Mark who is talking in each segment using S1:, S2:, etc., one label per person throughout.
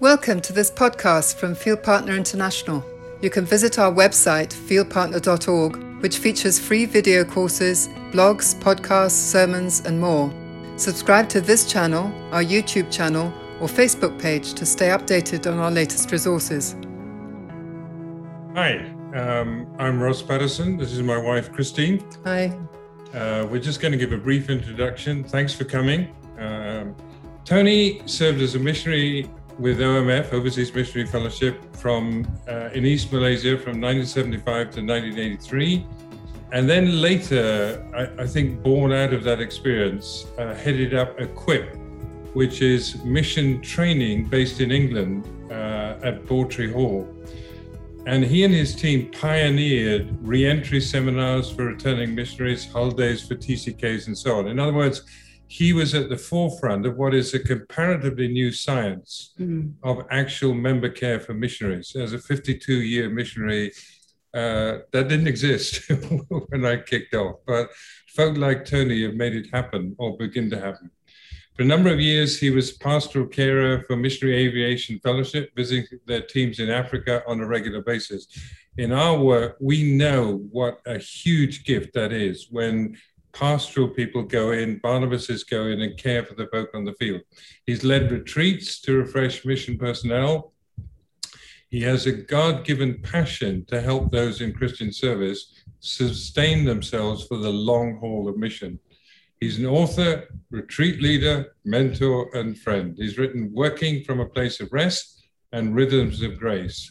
S1: Welcome to this podcast from Field Partner International. You can visit our website, fieldpartner.org, which features free video courses, blogs, podcasts, sermons, and more. Subscribe to this channel, our YouTube channel, or Facebook page to stay updated on our latest resources.
S2: Hi, um, I'm Ross Patterson. This is my wife, Christine.
S1: Hi.
S2: Uh, we're just going to give a brief introduction. Thanks for coming. Um, Tony served as a missionary with OMF, Overseas Missionary Fellowship, from uh, in East Malaysia from 1975 to 1983. And then later, I, I think born out of that experience, uh, headed up Equip, which is mission training based in England uh, at Bawtry Hall. And he and his team pioneered re-entry seminars for returning missionaries, holidays for TCKs, and so on. In other words, he was at the forefront of what is a comparatively new science mm. of actual member care for missionaries. As a 52 year missionary, uh, that didn't exist when I kicked off, but folk like Tony have made it happen or begin to happen. For a number of years, he was pastoral carer for Missionary Aviation Fellowship, visiting their teams in Africa on a regular basis. In our work, we know what a huge gift that is when pastoral people go in, Barnabas go in and care for the folk on the field. He's led retreats to refresh mission personnel. He has a God given passion to help those in Christian service sustain themselves for the long haul of mission. He's an author, retreat leader, mentor, and friend. He's written Working from a Place of Rest and Rhythms of Grace.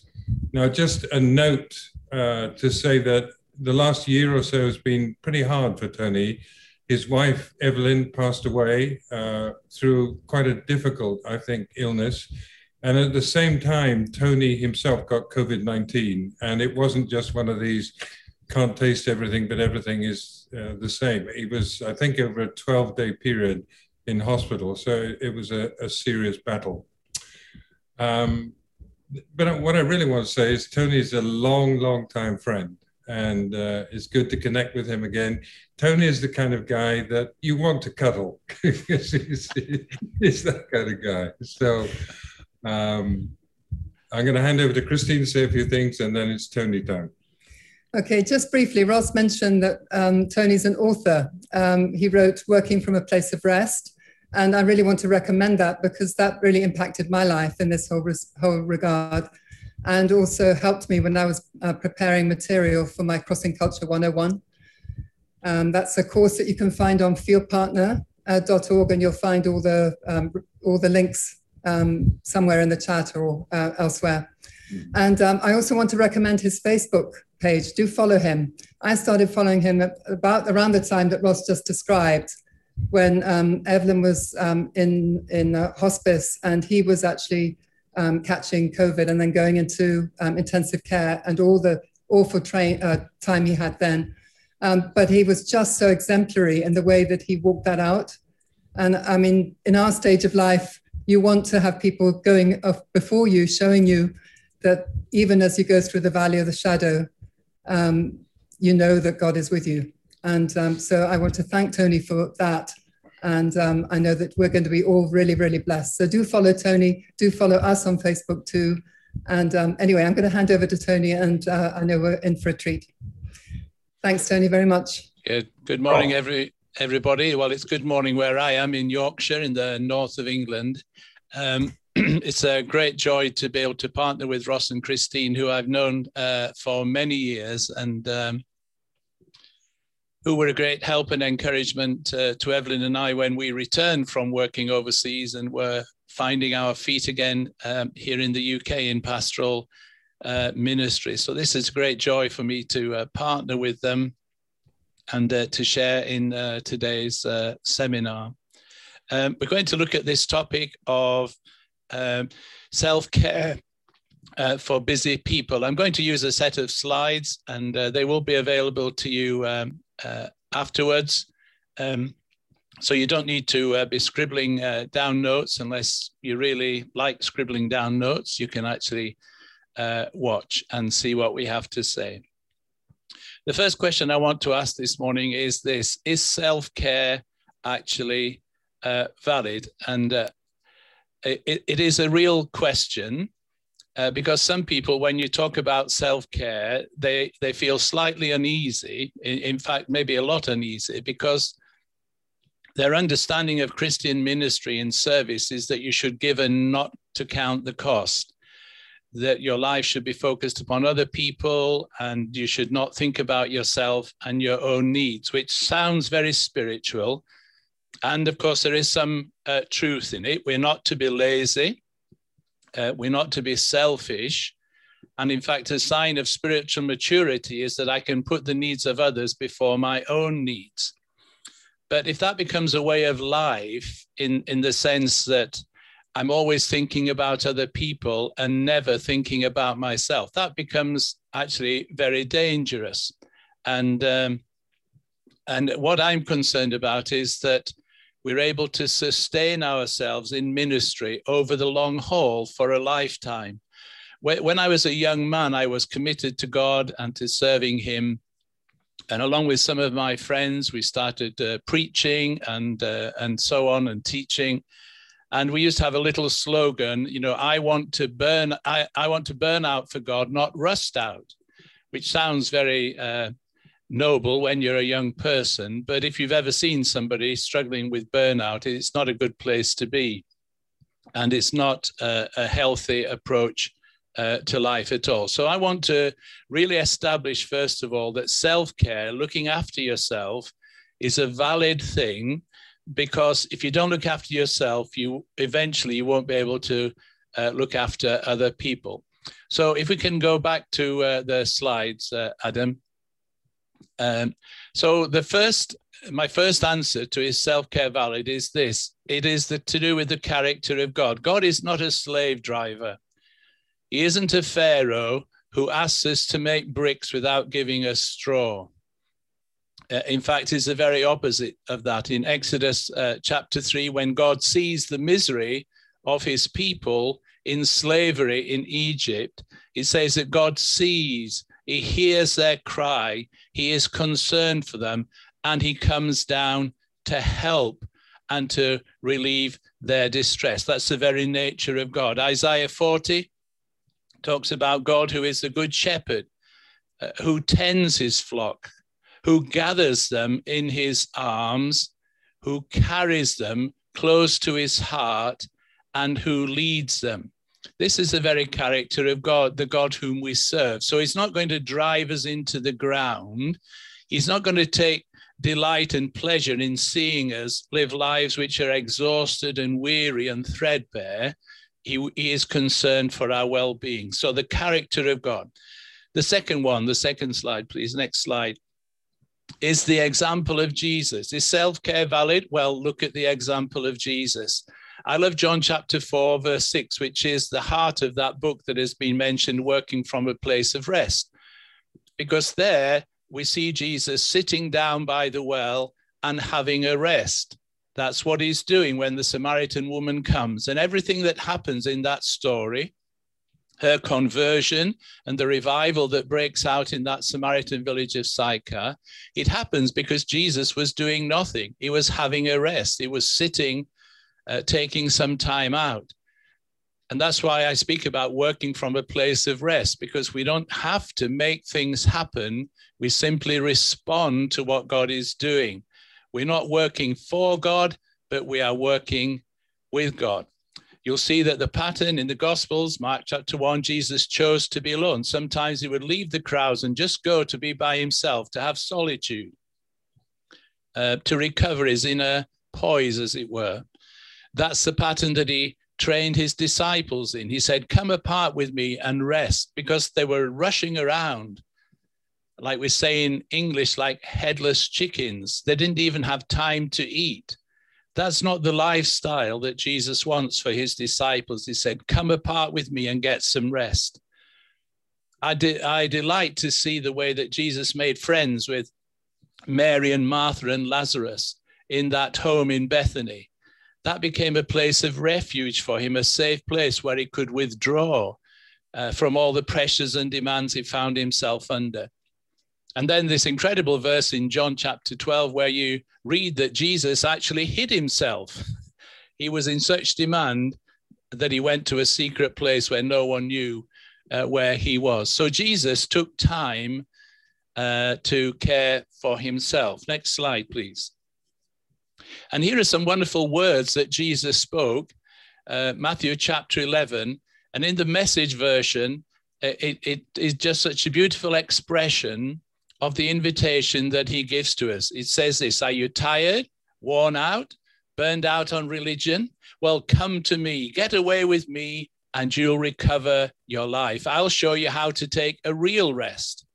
S2: Now, just a note uh, to say that the last year or so has been pretty hard for Tony. His wife, Evelyn, passed away uh, through quite a difficult, I think, illness. And at the same time, Tony himself got COVID 19. And it wasn't just one of these can't taste everything, but everything is uh, the same. He was, I think, over a 12 day period in hospital. So it was a, a serious battle. Um, but what I really want to say is Tony's a long, long time friend and uh, it's good to connect with him again. Tony is the kind of guy that you want to cuddle. he's, he's, that kind of guy. So um, I'm going to hand over to Christine to say a few things, and then it's Tony time.
S1: Okay, just briefly, Ross mentioned that um, Tony's an author. Um, he wrote Working from a Place of Rest. And I really want to recommend that because that really impacted my life in this whole, whole regard and also helped me when I was uh, preparing material for my Crossing Culture 101. Um, that's a course that you can find on fieldpartner.org, and you'll find all the um, all the links um, somewhere in the chat or uh, elsewhere. And um, I also want to recommend his Facebook page. Do follow him. I started following him about around the time that Ross just described, when um, Evelyn was um, in in uh, hospice, and he was actually um, catching COVID and then going into um, intensive care and all the awful train, uh, time he had then. Um, but he was just so exemplary in the way that he walked that out. And I mean, in our stage of life, you want to have people going before you, showing you that even as you go through the valley of the shadow, um, you know that God is with you. And um, so I want to thank Tony for that. And um, I know that we're going to be all really, really blessed. So do follow Tony, do follow us on Facebook too. And um, anyway, I'm going to hand over to Tony, and uh, I know we're in for a treat. Thanks, Tony, very much.
S3: Good, good morning, every everybody. Well, it's good morning where I am in Yorkshire, in the north of England. Um, it's a great joy to be able to partner with Ross and Christine, who I've known uh, for many years, and um, who were a great help and encouragement uh, to Evelyn and I when we returned from working overseas and were finding our feet again um, here in the UK in pastoral uh, ministry. So this is a great joy for me to uh, partner with them and uh, to share in uh, today's uh, seminar. Um, we're going to look at this topic of um, self-care uh, for busy people. I'm going to use a set of slides and uh, they will be available to you um, afterwards. Um, so you don't need to uh, be scribbling uh, down notes unless you really like scribbling down notes. You can actually uh, watch and see what we have to say. The first question I want to ask this morning is this, is self-care actually uh, valid? And uh, it, it is a real question uh, because some people, when you talk about self-care, they they feel slightly uneasy. In, in fact, maybe a lot uneasy because their understanding of Christian ministry and service is that you should give and not to count the cost. That your life should be focused upon other people and you should not think about yourself and your own needs, which sounds very spiritual. And of course, there is some uh, truth in it. We're not to be lazy uh, we're not to be selfish. And in fact, a sign of spiritual maturity is that I can put the needs of others before my own needs. But if that becomes a way of life, in, in the sense that I'm always thinking about other people and never thinking about myself, that becomes actually very dangerous. And um, and what I'm concerned about is that we're able to sustain ourselves in ministry over the long haul for a lifetime. When I was a young man, I was committed to God and to serving Him. And along with some of my friends, we started uh, preaching and, uh, and so on and teaching. And we used to have a little slogan, you know, I want to burn, I, I want to burn out for God, not rust out, which sounds very uh, noble when you're a young person, but if you've ever seen somebody struggling with burnout, it's not a good place to be. And it's not a, a healthy approach uh, to life at all. So I want to really establish, first of all, that self care, looking after yourself, is a valid thing because if you don't look after yourself, you eventually you won't be able to uh, look after other people. So if we can go back to uh, the slides, uh, Adam. Um, so the first, my first answer to his self-care valid is this: it is the, to do with the character of God. God is not a slave driver. He isn't a pharaoh who asks us to make bricks without giving us straw. Uh, in fact, it's the very opposite of that. In Exodus uh, chapter 3, when God sees the misery of his people in slavery in Egypt, it says that God sees he hears their cry. He is concerned for them and he comes down to help and to relieve their distress. That's the very nature of God. Isaiah 40 talks about God who is the good shepherd, uh, who tends his flock, who gathers them in his arms, who carries them close to his heart, and who leads them. This is the very character of God, the God whom we serve. So he's not going to drive us into the ground. He's not going to take delight and pleasure in seeing us live lives which are exhausted and weary and threadbare. He, he is concerned for our well being. So, the character of God. The second one, the second slide, please. Next slide. Is the example of Jesus. Is self care valid? Well, look at the example of Jesus. I love John chapter 4, verse 6, which is the heart of that book that has been mentioned, working from a place of rest. Because there we see Jesus sitting down by the well and having a rest. That's what he's doing when the Samaritan woman comes. And everything that happens in that story, her conversion and the revival that breaks out in that Samaritan village of Sychar, it happens because Jesus was doing nothing. He was having a rest. He was sitting uh, taking some time out. And that's why I speak about working from a place of rest, because we don't have to make things happen. We simply respond to what God is doing. We're not working for God, but we are working with God. You'll see that the pattern in the Gospels, Mark chapter 1, Jesus chose to be alone. Sometimes he would leave the crowds and just go to be by himself, to have solitude, uh, to recover his inner poise, as it were. That's the pattern that he trained his disciples in. He said, Come apart with me and rest because they were rushing around, like we say in English, like headless chickens. They didn't even have time to eat. That's not the lifestyle that Jesus wants for his disciples. He said, Come apart with me and get some rest. I, de- I delight to see the way that Jesus made friends with Mary and Martha and Lazarus in that home in Bethany that became a place of refuge for him, a safe place where he could withdraw uh, from all the pressures and demands he found himself under. And then this incredible verse in John chapter 12, where you read that Jesus actually hid himself. He was in such demand that he went to a secret place where no one knew uh, where he was. So Jesus took time uh, to care for himself. Next slide, please. And here are some wonderful words that Jesus spoke. Uh, Matthew chapter 11. And in the message version, it, it is just such a beautiful expression of the invitation that he gives to us. It says this Are you tired, worn out, burned out on religion? Well, come to me, get away with me, and you'll recover your life. I'll show you how to take a real rest.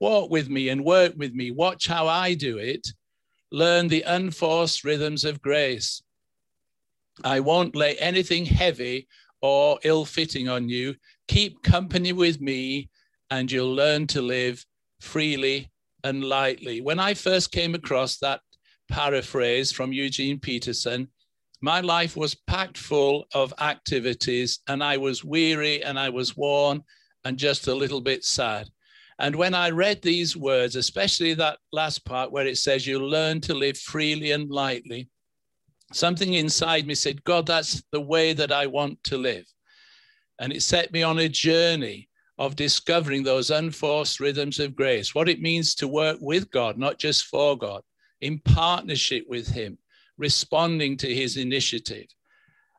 S3: Walk with me and work with me. Watch how I do it. Learn the unforced rhythms of grace. I won't lay anything heavy or ill fitting on you. Keep company with me, and you'll learn to live freely and lightly. When I first came across that paraphrase from Eugene Peterson, my life was packed full of activities, and I was weary and I was worn and just a little bit sad. And when I read these words, especially that last part where it says, You learn to live freely and lightly, something inside me said, God, that's the way that I want to live. And it set me on a journey of discovering those unforced rhythms of grace, what it means to work with God, not just for God, in partnership with Him, responding to His initiative.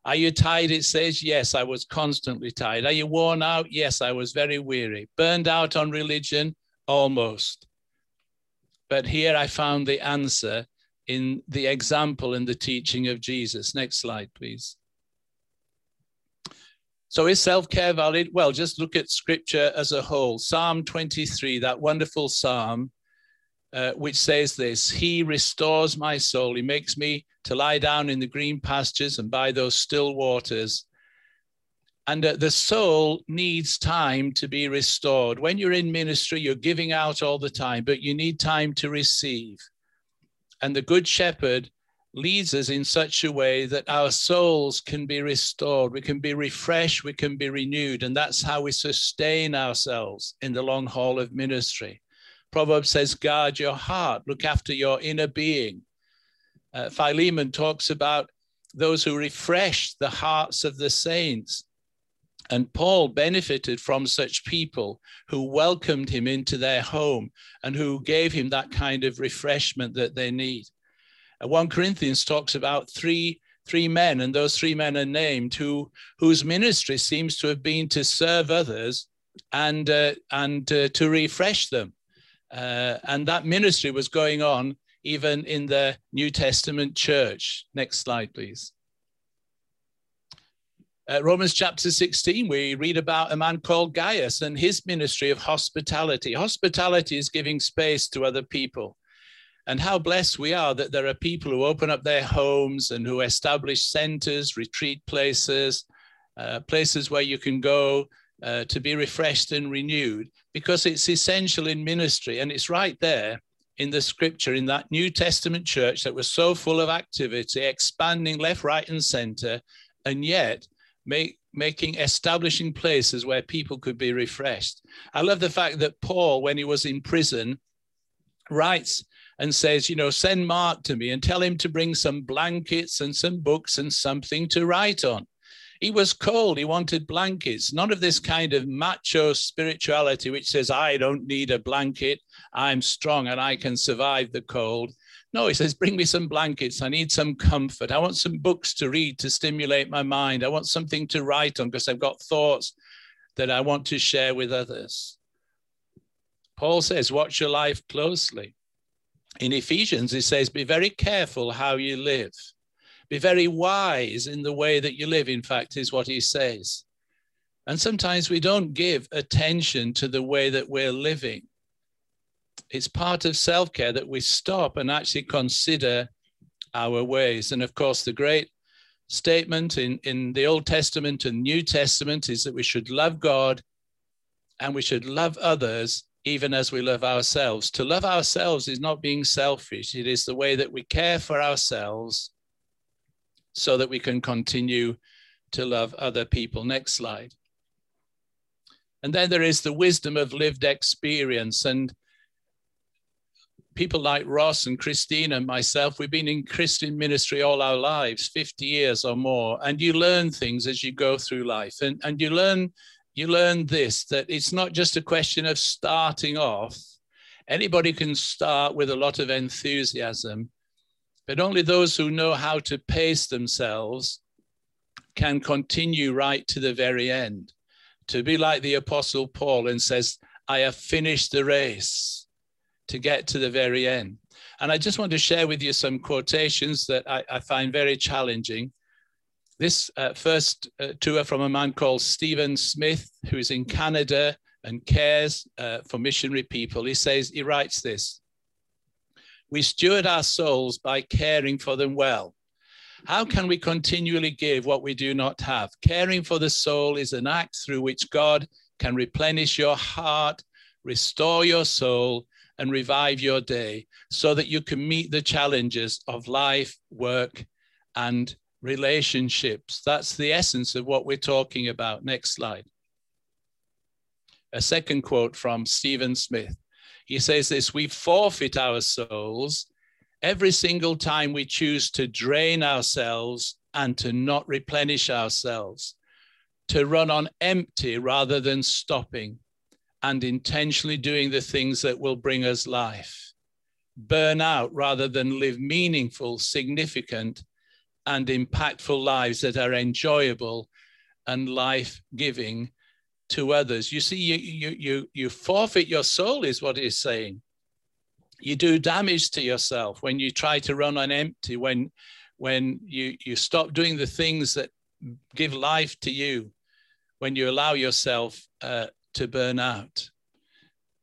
S3: Are you tired? It says, Yes, I was constantly tired. Are you worn out? Yes, I was very weary. Burned out on religion? Almost. But here I found the answer in the example and the teaching of Jesus. Next slide, please. So is self-care valid? Well, just look at scripture as a whole. Psalm 23, that wonderful psalm, uh, which says this, he restores my soul. He makes me to lie down in the green pastures and by those still waters. And uh, the soul needs time to be restored. When you're in ministry, you're giving out all the time, but you need time to receive. And the good shepherd leads us in such a way that our souls can be restored, we can be refreshed, we can be renewed. And that's how we sustain ourselves in the long haul of ministry. Proverbs says, guard your heart, look after your inner being. Uh, Philemon talks about those who refresh the hearts of the saints. And Paul benefited from such people who welcomed him into their home and who gave him that kind of refreshment that they need. 1 Corinthians talks about three three men, and those three men are named who whose ministry seems to have been to serve others and uh, and uh, to refresh them. Uh, and that ministry was going on even in the New Testament church. Next slide, please. Uh, Romans chapter 16, we read about a man called Gaius and his ministry of hospitality. Hospitality is giving space to other people and how blessed we are that there are people who open up their homes and who establish centers, retreat places, uh, places where you can go uh, to be refreshed and renewed, because it's essential in ministry. And it's right there in the scripture, in that New Testament church that was so full of activity, expanding left, right, and center, and yet make, making establishing places where people could be refreshed. I love the fact that Paul, when he was in prison, writes and says, you know, send Mark to me and tell him to bring some blankets and some books and something to write on. He was cold. He wanted blankets. None of this kind of macho spirituality, which says, I don't need a blanket. I'm strong and I can survive the cold. No, he says, bring me some blankets. I need some comfort. I want some books to read to stimulate my mind. I want something to write on because I've got thoughts that I want to share with others. Paul says, watch your life closely in Ephesians, he says, Be very careful how you live. Be very wise in the way that you live, in fact, is what he says. And sometimes we don't give attention to the way that we're living. It's part of self care that we stop and actually consider our ways. And of course, the great statement in, in the Old Testament and New Testament is that we should love God and we should love others even as we love ourselves. To love ourselves is not being selfish, it is the way that we care for ourselves so that we can continue to love other people. Next slide. And then there is the wisdom of lived experience. And people like Ross and Christine and myself, we've been in Christian ministry all our lives, 50 years or more. And you learn things as you go through life. And, and you learn you learn this that it's not just a question of starting off. Anybody can start with a lot of enthusiasm, but only those who know how to pace themselves can continue right to the very end. To be like the Apostle Paul and says, I have finished the race to get to the very end. And I just want to share with you some quotations that I, I find very challenging. This uh, first uh, from a man called Stephen Smith, who is in Canada and cares uh, for missionary people. He says, he writes this We steward our souls by caring for them well. How can we continually give what we do not have? Caring for the soul is an act through which God can replenish your heart, restore your soul, and revive your day so that you can meet the challenges of life, work, and relationships. That's the essence of what we're talking about. Next slide. A second quote from Stephen Smith. He says this We forfeit our souls every single time we choose to drain ourselves and to not replenish ourselves, to run on empty rather than stopping and intentionally doing the things that will bring us life. Burn out rather than live meaningful, significant, and impactful lives that are enjoyable and life giving to others. You see, you, you, you, you forfeit your soul, is what he's saying. You do damage to yourself when you try to run on empty, when, when you, you stop doing the things that give life to you, when you allow yourself uh, to burn out.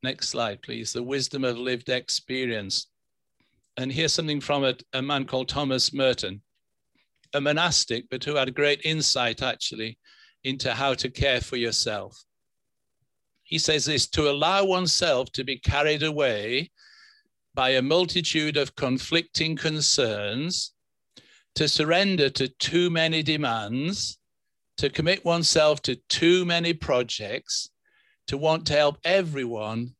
S3: Next slide, please. The wisdom of lived experience. And here's something from a, a man called Thomas Merton, a monastic, but who had great insight actually into how to care for yourself. He says this to allow oneself to be carried away by a multitude of conflicting concerns, to surrender to too many demands, to commit oneself to too many projects, to want to help everyone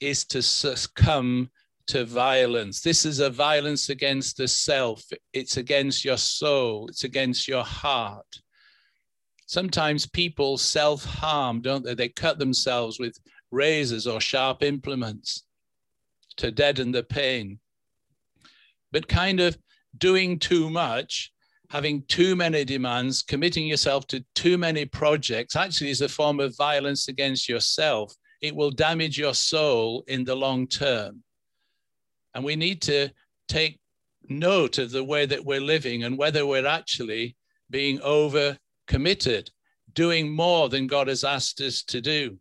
S3: is to succumb to violence. This is a violence against the self, it's against your soul, it's against your heart. Sometimes people self harm, don't they? They cut themselves with razors or sharp implements to deaden the pain. But kind of doing too much having too many demands, committing yourself to too many projects, actually is a form of violence against yourself. It will damage your soul in the long term. And we need to take note of the way that we're living and whether we're actually being over committed, doing more than God has asked us to do.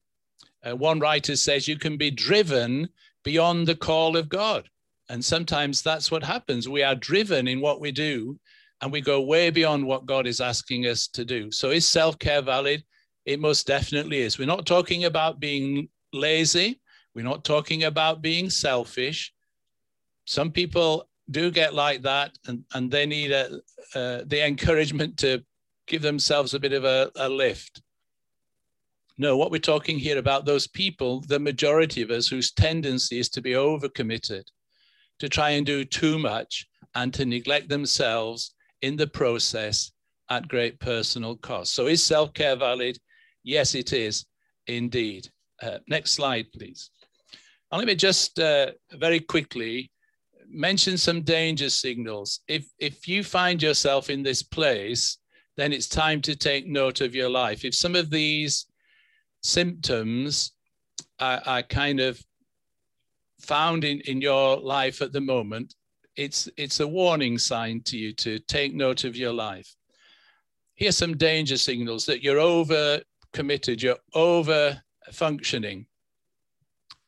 S3: Uh, one writer says you can be driven beyond the call of God. And sometimes that's what happens. We are driven in what we do and we go way beyond what God is asking us to do. So is self-care valid? It most definitely is. We're not talking about being lazy. We're not talking about being selfish. Some people do get like that and, and they need a, uh, the encouragement to give themselves a bit of a, a lift. No, what we're talking here about those people, the majority of us whose tendency is to be overcommitted, to try and do too much and to neglect themselves in the process at great personal cost. So is self-care valid? Yes, it is indeed. Uh, next slide, please. And let me just uh, very quickly mention some danger signals. If, if you find yourself in this place, then it's time to take note of your life. If some of these symptoms are, are kind of found in, in your life at the moment, it's it's a warning sign to you to take note of your life. Here's some danger signals that you're over committed, you're over functioning.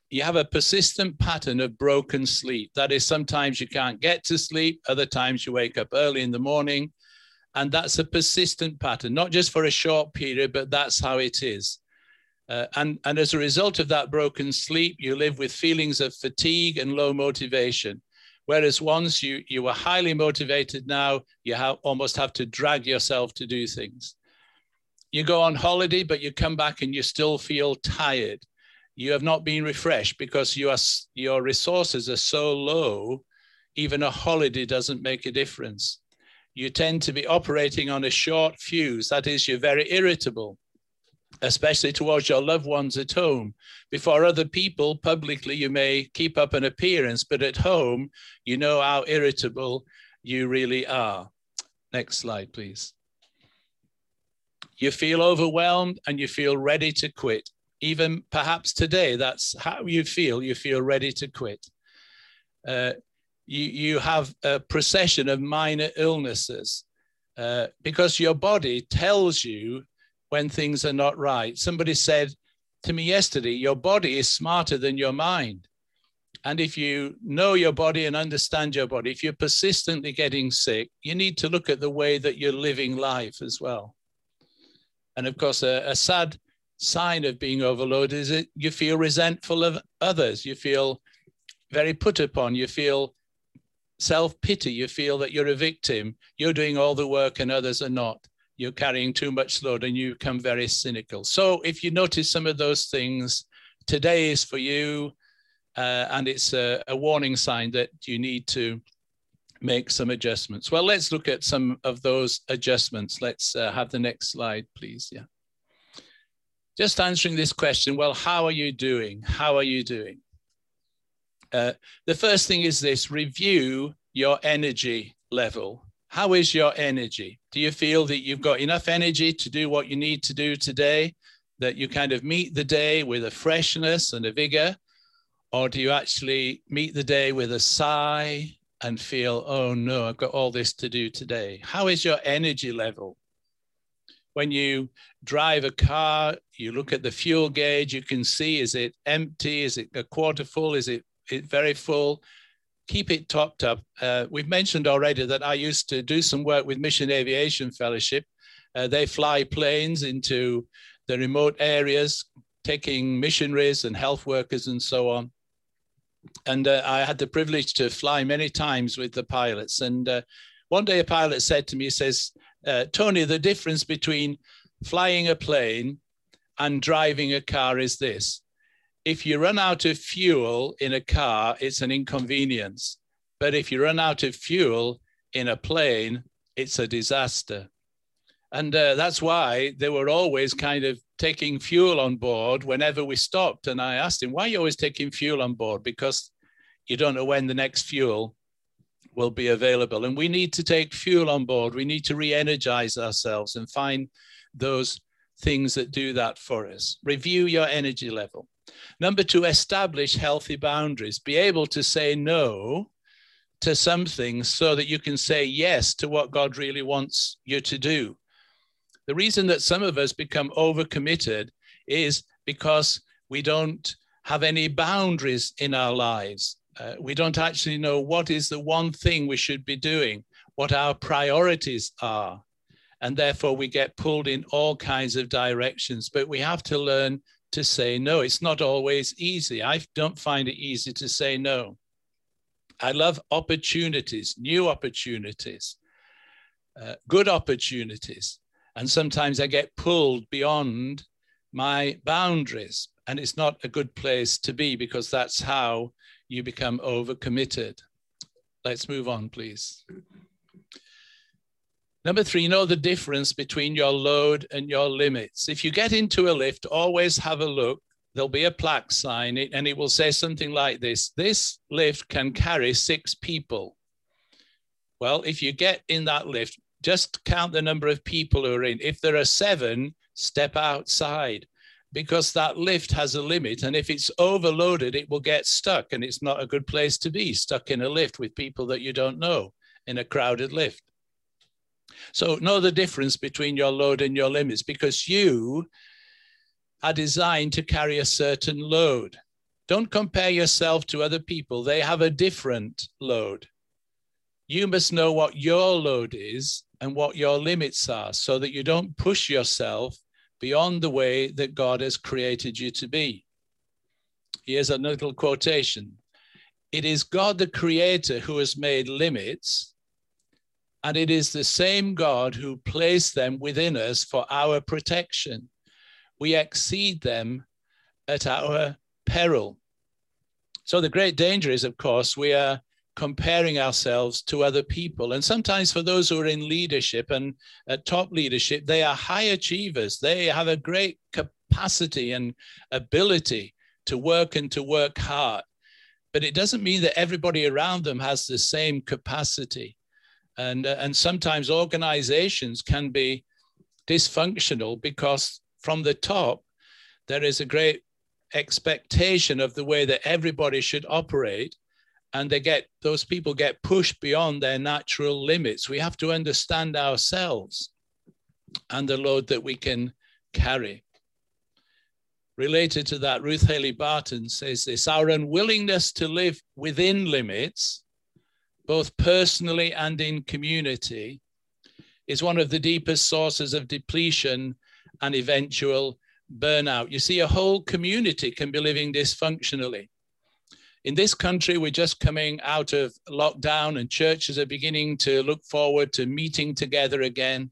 S3: You have a persistent pattern of broken sleep. That is, sometimes you can't get to sleep, other times you wake up early in the morning. And that's a persistent pattern, not just for a short period, but that's how it is. Uh, and, and as a result of that broken sleep, you live with feelings of fatigue and low motivation. Whereas once you, you were highly motivated, now you have, almost have to drag yourself to do things. You go on holiday, but you come back and you still feel tired. you have not been refreshed because you are, your resources are so low, even a holiday doesn't make a difference. You tend to be operating on a short fuse. That is, you're very irritable, especially towards your loved ones at home. Before other people, publicly, you may keep up an appearance, but at home, you know how irritable you really are. Next slide, please. You feel overwhelmed and you feel ready to quit even perhaps today, that's how you feel. You feel ready to quit. Uh, you, you have a procession of minor illnesses uh, because your body tells you when things are not right. Somebody said to me yesterday, Your body is smarter than your mind. And if you know your body and understand your body, if you're persistently getting sick, you need to look at the way that you're living life as well. And of course, a, a sad sign of being overloaded is that you feel resentful of others. You feel very put upon. You feel self pity. You feel that you're a victim. You're doing all the work and others are not. You're carrying too much load and you become very cynical. So, if you notice some of those things, today is for you. Uh, and it's a, a warning sign that you need to make some adjustments. Well, let's look at some of those adjustments. Let's uh, have the next slide, please. Yeah just answering this question well, how are you doing? How are you doing? Uh, the first thing is this review your energy level. How is your energy? Do you feel that you've got enough energy to do what you need to do today? That you kind of meet the day with a freshness and a vigor? Or do you actually meet the day with a sigh and feel, oh no, I've got all this to do today? How is your energy level? when you drive a car, you look at the fuel gauge, you can see is it empty? Is it a quarter full? Is it, it very full? Keep it topped up. Uh, we've mentioned already that I used to do some work with Mission Aviation Fellowship. Uh, they fly planes into the remote areas, taking missionaries and health workers and so on. And uh, I had the privilege to fly many times with the pilots. And uh, one day a pilot said to me, he says, uh, Tony, the difference between flying a plane and driving a car is this. If you run out of fuel in a car, it's an inconvenience. But if you run out of fuel in a plane, it's a disaster. And uh, that's why they were always kind of taking fuel on board whenever we stopped. And I asked him, why are you always taking fuel on board? Because you don't know when the next fuel will be available. And we need to take fuel on board. We need to re energize ourselves and find those things that do that for us. Review your energy level. Number two, establish healthy boundaries. Be able to say no to some things so that you can say yes to what God really wants you to do. The reason that some of us become overcommitted is because we don't have any boundaries in our lives. Uh, we don't actually know what is the one thing we should be doing, what our priorities are. And therefore, we get pulled in all kinds of directions. But we have to learn to say no. It's not always easy. I don't find it easy to say no. I love opportunities, new opportunities, uh, good opportunities. And sometimes I get pulled beyond my boundaries. And it's not a good place to be because that's how you become overcommitted. Let's move on, please. Number three, know the difference between your load and your limits. If you get into a lift, always have a look. There'll be a plaque sign and it will say something like this This lift can carry six people. Well, if you get in that lift, just count the number of people who are in. If there are seven, step outside because that lift has a limit. And if it's overloaded, it will get stuck. And it's not a good place to be stuck in a lift with people that you don't know in a crowded lift. So know the difference between your load and your limits because you are designed to carry a certain load. Don't compare yourself to other people, they have a different load. You must know what your load is and what your limits are so that you don't push yourself beyond the way that God has created you to be. Here's a little quotation It is God the Creator who has made limits, and it is the same God who placed them within us for our protection. We exceed them at our peril. So the great danger is, of course, we are comparing ourselves to other people. And sometimes for those who are in leadership and at top leadership, they are high achievers. They have a great capacity and ability to work and to work hard. But it doesn't mean that everybody around them has the same capacity. And, uh, and sometimes organizations can be dysfunctional because from the top, there is a great expectation of the way that everybody should operate and they get those people get pushed beyond their natural limits. We have to understand ourselves and the load that we can carry. Related to that ruth haley barton says this our unwillingness to live within limits both personally and in community is one of the deepest sources of depletion and eventual burnout you see a whole community can be living dysfunctionally in this country, we're just coming out of lockdown and churches are beginning to look forward to meeting together again.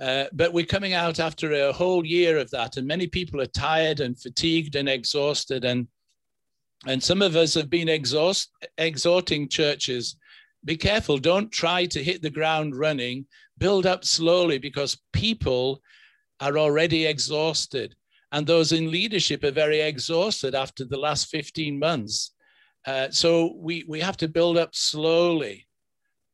S3: Uh, but we're coming out after a whole year of that, and many people are tired and fatigued and exhausted. And, and some of us have been exhaust, exhorting churches be careful, don't try to hit the ground running, build up slowly because people are already exhausted. And those in leadership are very exhausted after the last 15 months. Uh, so we, we have to build up slowly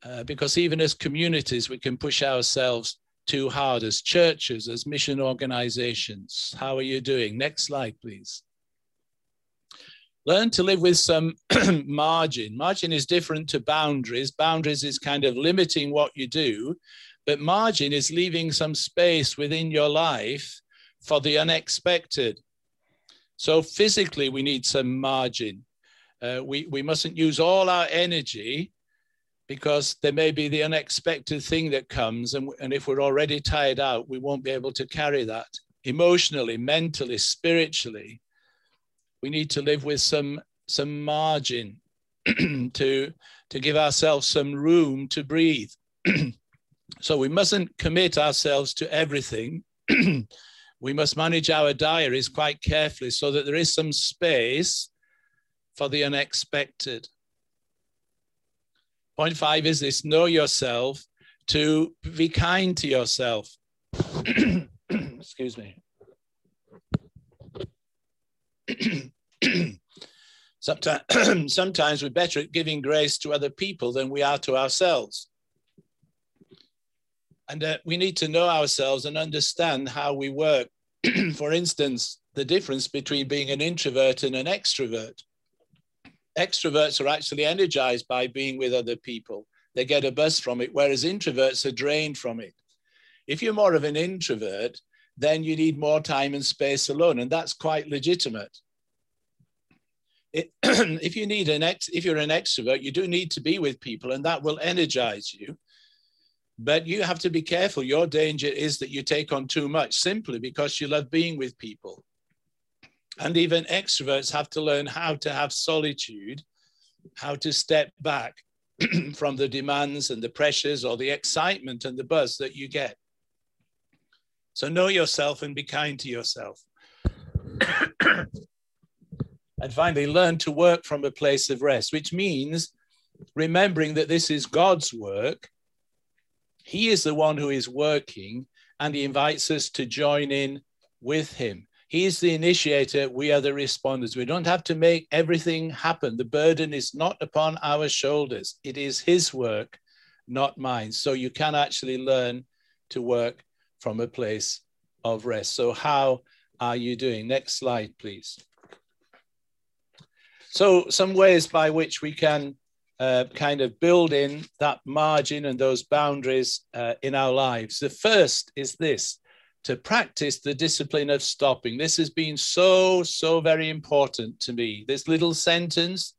S3: uh, because even as communities, we can push ourselves too hard as churches, as mission organizations. How are you doing? Next slide, please. Learn to live with some margin. Margin is different to boundaries. Boundaries is kind of limiting what you do, but margin is leaving some space within your life for the unexpected. So physically, we need some margin. Uh, we, we mustn't use all our energy because there may be the unexpected thing that comes. And, and if we're already tired out, we won't be able to carry that emotionally, mentally, spiritually. We need to live with some, some margin to, to give ourselves some room to breathe. so we mustn't commit ourselves to everything. we must manage our diaries quite carefully so that there is some space for the unexpected. Point five is this know yourself, to be kind to yourself. Excuse me. sometimes, sometimes we're better at giving grace to other people than we are to ourselves. And uh, we need to know ourselves and understand how we work. For instance, the difference between being an introvert and an extrovert extroverts are actually energized by being with other people. They get a buzz from it, whereas introverts are drained from it. If you're more of an introvert, then you need more time and space alone, and that's quite legitimate. It, if you need an ex, if you're an extrovert, you do need to be with people, and that will energize you. But you have to be careful. Your danger is that you take on too much simply because you love being with people. And even extroverts have to learn how to have solitude, how to step back from the demands and the pressures or the excitement and the buzz that you get. So know yourself and be kind to yourself. and finally, learn to work from a place of rest, which means remembering that this is God's work. He is the one who is working, and He invites us to join in with Him. He's the initiator. We are the responders. We don't have to make everything happen. The burden is not upon our shoulders. It is His work, not mine. So you can actually learn to work from a place of rest. So, how are you doing? Next slide, please. So, some ways by which we can uh, kind of build in that margin and those boundaries uh, in our lives. The first is this to practice the discipline of stopping. This has been so, so very important to me. This little sentence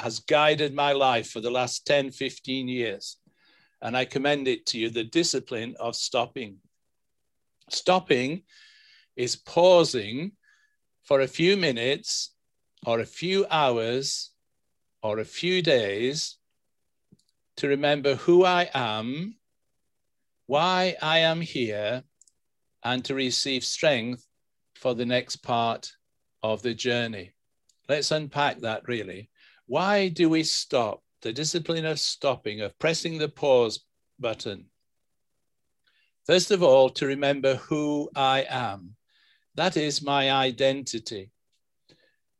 S3: has guided my life for the last 10, 15 years. And I commend it to you the discipline of stopping. Stopping is pausing for a few minutes or a few hours or a few days to remember who I am, why I am here, and to receive strength for the next part of the journey. Let's unpack that really. Why do we stop? The discipline of stopping, of pressing the pause button. First of all, to remember who I am. That is my identity.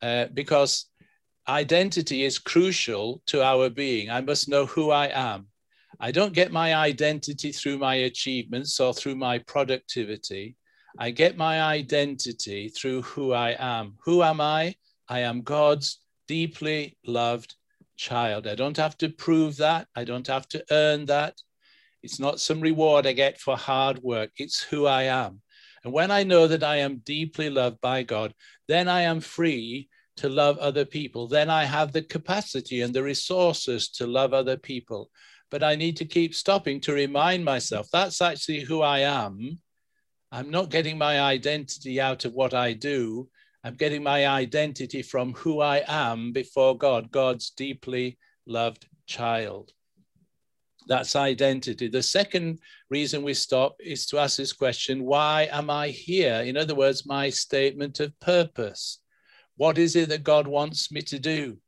S3: Uh, because identity is crucial to our being. I must know who I am. I don't get my identity through my achievements or through my productivity. I get my identity through who I am. Who am I? I am God's deeply loved child. I don't have to prove that. I don't have to earn that. It's not some reward I get for hard work. It's who I am. And when I know that I am deeply loved by God, then I am free to love other people. Then I have the capacity and the resources to love other people. But I need to keep stopping to remind myself that's actually who I am. I'm not getting my identity out of what I do. I'm getting my identity from who I am before God, God's deeply loved child. That's identity. The second reason we stop is to ask this question why am I here? In other words, my statement of purpose. What is it that God wants me to do?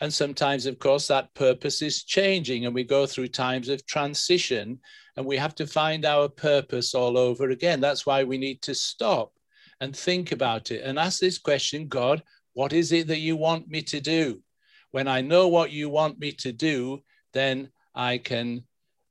S3: And sometimes, of course, that purpose is changing, and we go through times of transition, and we have to find our purpose all over again. That's why we need to stop and think about it and ask this question God, what is it that you want me to do? When I know what you want me to do, then I can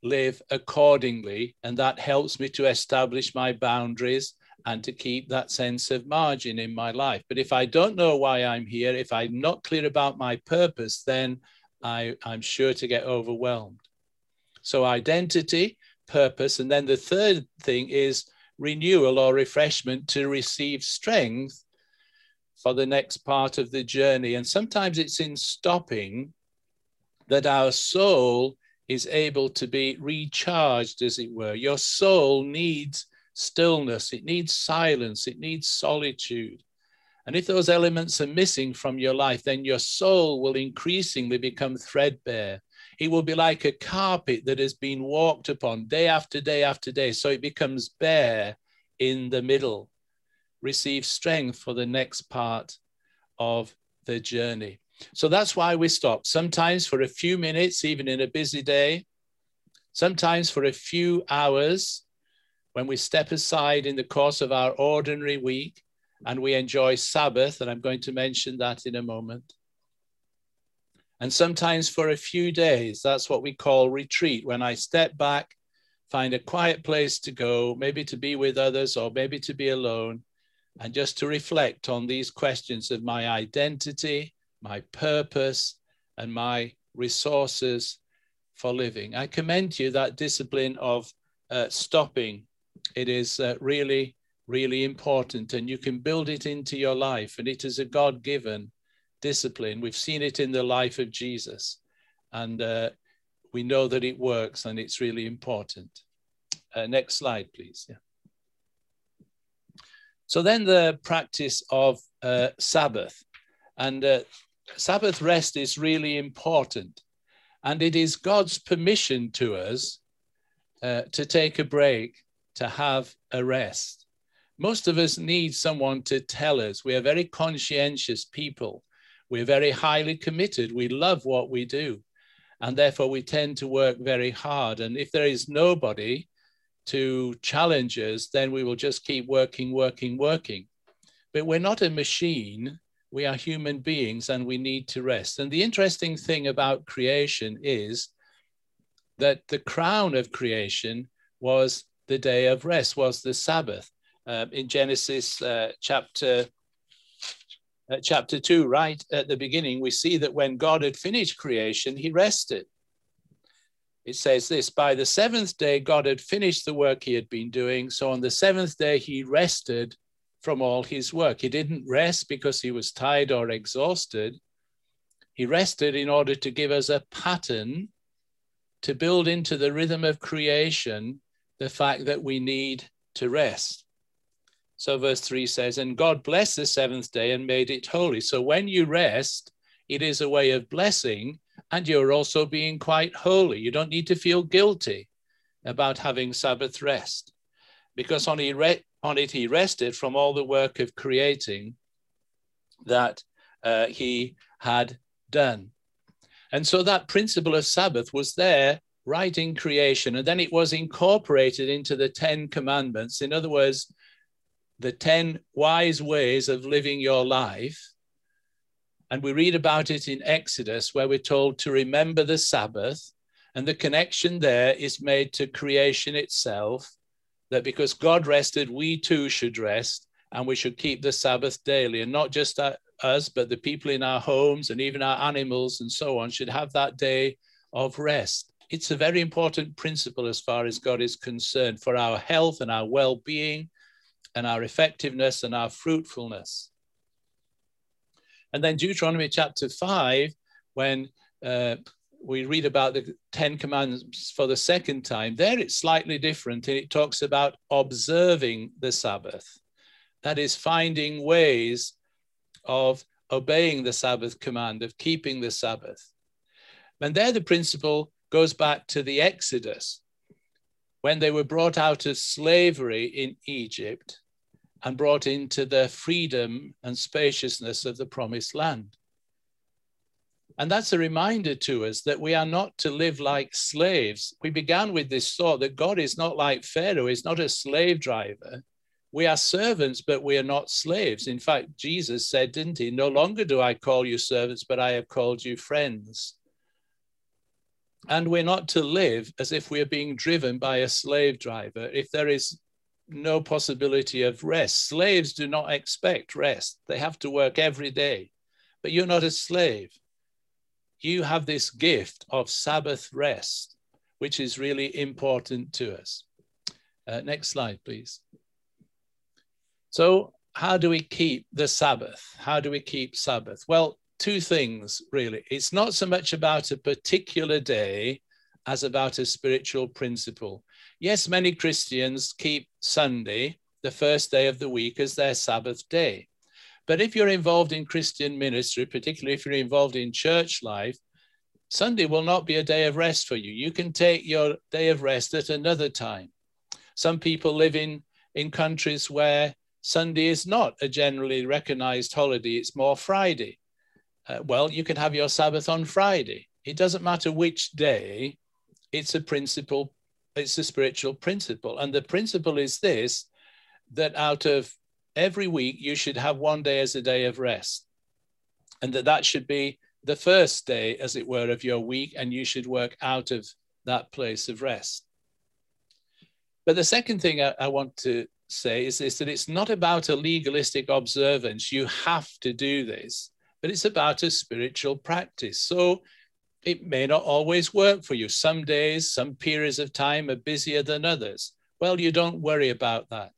S3: live accordingly. And that helps me to establish my boundaries and to keep that sense of margin in my life. But if I don't know why I'm here, if I'm not clear about my purpose, then I, I'm sure to get overwhelmed. So, identity, purpose. And then the third thing is renewal or refreshment to receive strength for the next part of the journey. And sometimes it's in stopping that our soul is able to be recharged, as it were. Your soul needs stillness, it needs silence, it needs solitude. And if those elements are missing from your life, then your soul will increasingly become threadbare. It will be like a carpet that has been walked upon day after day after day. So it becomes bare in the middle. Receive strength for the next part of the journey. So that's why we stop. Sometimes for a few minutes, even in a busy day, sometimes for a few hours when we step aside in the course of our ordinary week and we enjoy Sabbath. And I'm going to mention that in a moment and sometimes for a few days. That's what we call retreat, when I step back, find a quiet place to go, maybe to be with others or maybe to be alone, and just to reflect on these questions of my identity, my purpose, and my resources for living. I commend you that discipline of uh, stopping. It is uh, really, really important, and you can build it into your life, and it is a God given discipline. We've seen it in the life of Jesus, and uh, we know that it works and it's really important. Uh, next slide, please. Yeah. So then the practice of uh, Sabbath. And uh, Sabbath rest is really important. And it is God's permission to us uh, to take a break, to have a rest. Most of us need someone to tell us. We are very conscientious people. We're very highly committed. We love what we do. And therefore, we tend to work very hard. And if there is nobody to challenge us, then we will just keep working, working, working. But we're not a machine. We are human beings and we need to rest. And the interesting thing about creation is that the crown of creation was the day of rest, was the Sabbath. Um, in Genesis uh, chapter uh, chapter 2, right at the beginning, we see that when God had finished creation, he rested. It says this By the seventh day, God had finished the work he had been doing. So on the seventh day, he rested from all his work. He didn't rest because he was tired or exhausted. He rested in order to give us a pattern to build into the rhythm of creation the fact that we need to rest. So verse 3 says, And God blessed the seventh day and made it holy. So when you rest, it is a way of blessing, and you're also being quite holy. You don't need to feel guilty about having Sabbath rest, because on, on it he rested from all the work of creating that uh, he had done. And so that principle of Sabbath was there right in creation, and then it was incorporated into the Ten Commandments. In other words, the 10 wise ways of living your life. And we read about it in Exodus, where we're told to remember the Sabbath. And the connection there is made to creation itself, that because God rested, we too should rest, and we should keep the Sabbath daily. And not just us, but the people in our homes and even our animals and so on should have that day of rest. It's a very important principle as far as God is concerned for our health and our well being and our effectiveness and our fruitfulness. And then Deuteronomy chapter 5, when uh, we read about the Ten Commandments for the second time, there it's slightly different and it talks about observing the Sabbath. That is, finding ways of obeying the Sabbath command, of keeping the Sabbath. And there the principle goes back to the Exodus, when they were brought out of slavery in Egypt and brought into the freedom and spaciousness of the promised land. And that's a reminder to us that we are not to live like slaves. We began with this thought that God is not like Pharaoh, he's not a slave driver. We are servants, but we are not slaves. In fact, Jesus said, didn't he? No longer do I call you servants, but I have called you friends. And we're not to live as if we are being driven by a slave driver. If there is no possibility of rest. Slaves do not expect rest, they have to work every day. But you're not a slave. You have this gift of Sabbath rest, which is really important to us. Uh, next slide, please. So, how do we keep the Sabbath? How do we keep Sabbath? Well, two things really. It's not so much about a particular day as about a spiritual principle. Yes, many Christians keep Sunday, the first day of the week, as their Sabbath day. But if you're involved in Christian ministry, particularly if you're involved in church life, Sunday will not be a day of rest for you. You can take your day of rest at another time. Some people live in, in countries where Sunday is not a generally recognized holiday, it's more Friday. Uh, well, you can have your Sabbath on Friday. It doesn't matter which day, it's a principle it's a spiritual principle. And the principle is this that out of every week, you should have one day as a day of rest. And that that should be the first day, as it were, of your week, and you should work out of that place of rest. But the second thing I, I want to say is this that it's not about a legalistic observance. You have to do this, but it's about a spiritual practice. So it may not always work for you. Some days, some periods of time are busier than others. Well, you don't worry about that.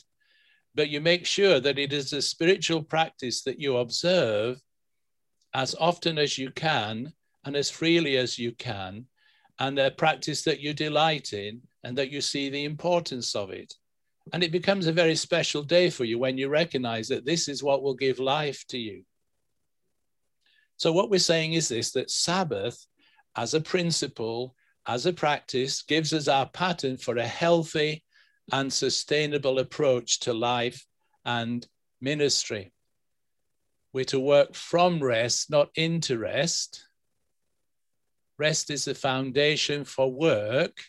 S3: But you make sure that it is a spiritual practice that you observe as often as you can and as freely as you can, and a practice that you delight in and that you see the importance of it. And it becomes a very special day for you when you recognize that this is what will give life to you. So, what we're saying is this that Sabbath as a principle, as a practice, gives us our pattern for a healthy and sustainable approach to life and ministry. We're to work from rest, not into rest. Rest is the foundation for work,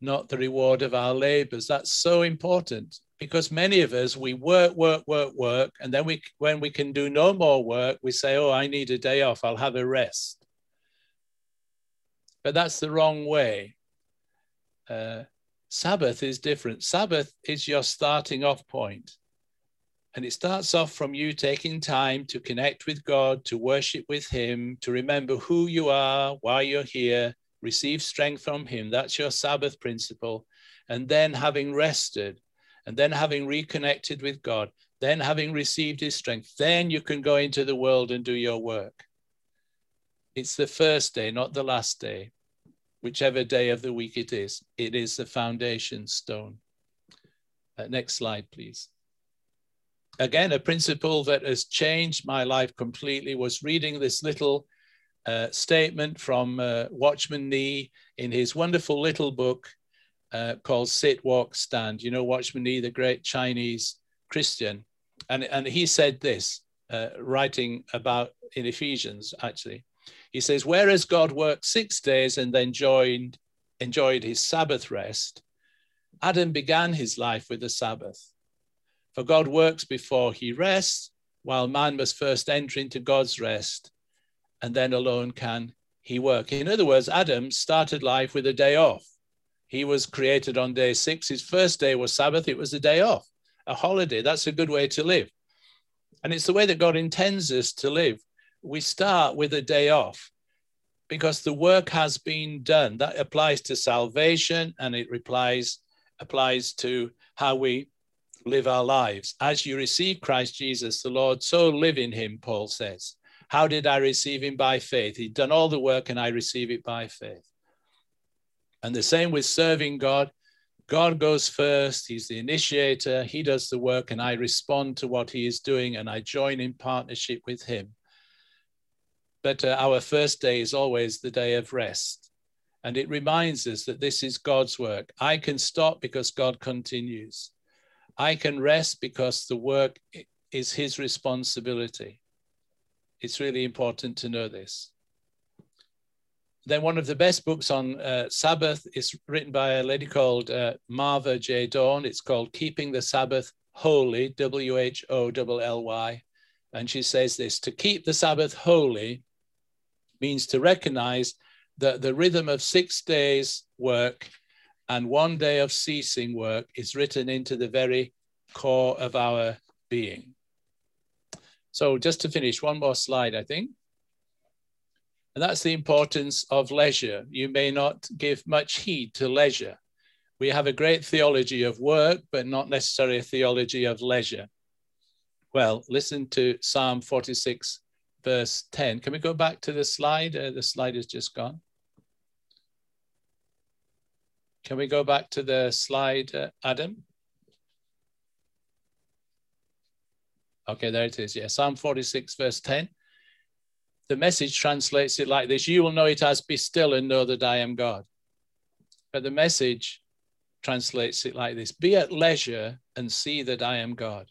S3: not the reward of our labors. That's so important because many of us we work work work work and then we when we can do no more work we say oh i need a day off i'll have a rest but that's the wrong way. Uh, Sabbath is different. Sabbath is your starting off point. And it starts off from you taking time to connect with God, to worship with Him, to remember who you are, why you're here, receive strength from Him. That's your Sabbath principle. And then having rested, and then having reconnected with God, then having received His strength, then you can go into the world and do your work. It's the first day, not the last day whichever day of the week it is. It is the foundation stone. Uh, next slide, please. Again, a principle that has changed my life completely was reading this little uh, statement from uh, Watchman Nee in his wonderful little book uh, called Sit, Walk, Stand. You know, Watchman Nee, the great Chinese Christian. And, and he said this, uh, writing about in Ephesians, actually. He says, Whereas God worked six days and then joined, enjoyed his Sabbath rest, Adam began his life with the Sabbath. For God works before he rests, while man must first enter into God's rest, and then alone can he work. In other words, Adam started life with a day off. He was created on day six. His first day was Sabbath, it was a day off, a holiday. That's a good way to live. And it's the way that God intends us to live. We start with a day off because the work has been done. That applies to salvation and it applies, applies to how we live our lives. As you receive Christ Jesus, the Lord, so live in him, Paul says. How did I receive him? By faith. He'd done all the work and I receive it by faith. And the same with serving God. God goes first, He's the initiator, He does the work, and I respond to what He is doing and I join in partnership with Him. But uh, our first day is always the day of rest. And it reminds us that this is God's work. I can stop because God continues. I can rest because the work is His responsibility. It's really important to know this. Then one of the best books on uh, Sabbath is written by a lady called uh, Marva J. Dawn. It's called Keeping the Sabbath Wholly, W H O L L Y. And she says this to keep the Sabbath holy means to recognize that the rhythm of six days' work and one day of ceasing work is written into the very core of our being. So, just to finish, one more slide, I think. And that's the importance of leisure. You may not give much heed to leisure. We have a great theology of work, but not necessarily a theology of leisure. Well, listen to Psalm 46, verse 10. Can we go back to the slide? Uh, the slide is just gone. Can we go back to the slide, uh, Adam? Okay, there it is. Yeah, Psalm 46, verse 10 the message translates it like this You will know it as be still and know that I am God. But the message translates it like this Be at leisure and see that I am God.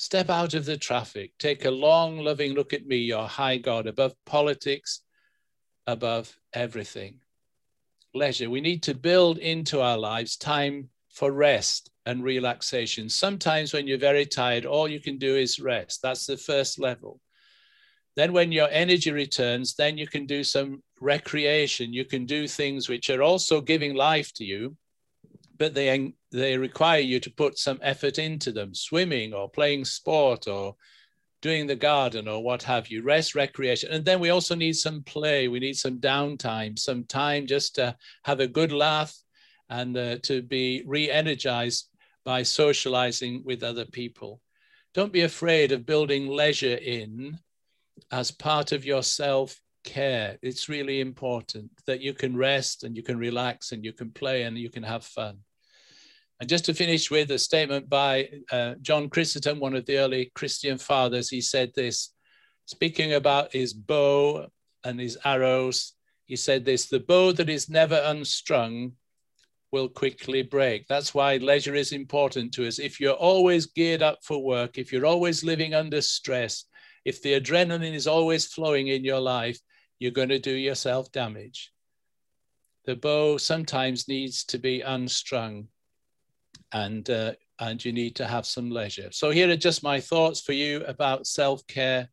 S3: Step out of the traffic. Take a long, loving look at me, your high God, above politics, above everything. Leisure. We need to build into our lives time for rest and relaxation. Sometimes when you're very tired, all you can do is rest. That's the first level. Then, when your energy returns, then you can do some recreation. You can do things which are also giving life to you, but they, they require you to put some effort into them swimming or playing sport or doing the garden or what have you, rest, recreation. And then we also need some play. We need some downtime, some time just to have a good laugh and uh, to be re energized by socializing with other people. Don't be afraid of building leisure in as part of your self care. It's really important that you can rest and you can relax and you can play and you can have fun. And just to finish with a statement by uh, John Chrysostom, one of the early Christian fathers, he said this, speaking about his bow and his arrows. He said this the bow that is never unstrung will quickly break. That's why leisure is important to us. If you're always geared up for work, if you're always living under stress, if the adrenaline is always flowing in your life, you're going to do yourself damage. The bow sometimes needs to be unstrung and, uh, and you need to have some leisure. So, here are just my thoughts for you about self care.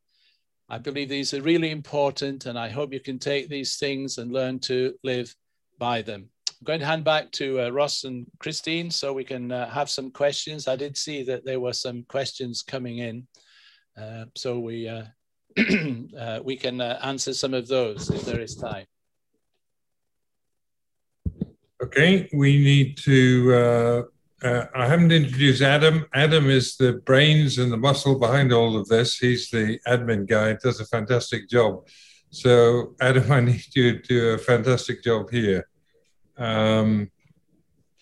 S3: I believe these are really important, and I hope you can take these things and learn to live by them. I'm going to hand back to uh, Ross and Christine so we can uh, have some questions. I did see that there were some questions coming in. Uh, so we uh, uh, we can answer some of those if there is time.
S2: Okay, we need to. Uh, I haven't introduced Adam. Adam is the brains and the muscle behind all of this. He's the admin guy, does a fantastic job. So, Adam, I need you to do a fantastic job here. Um,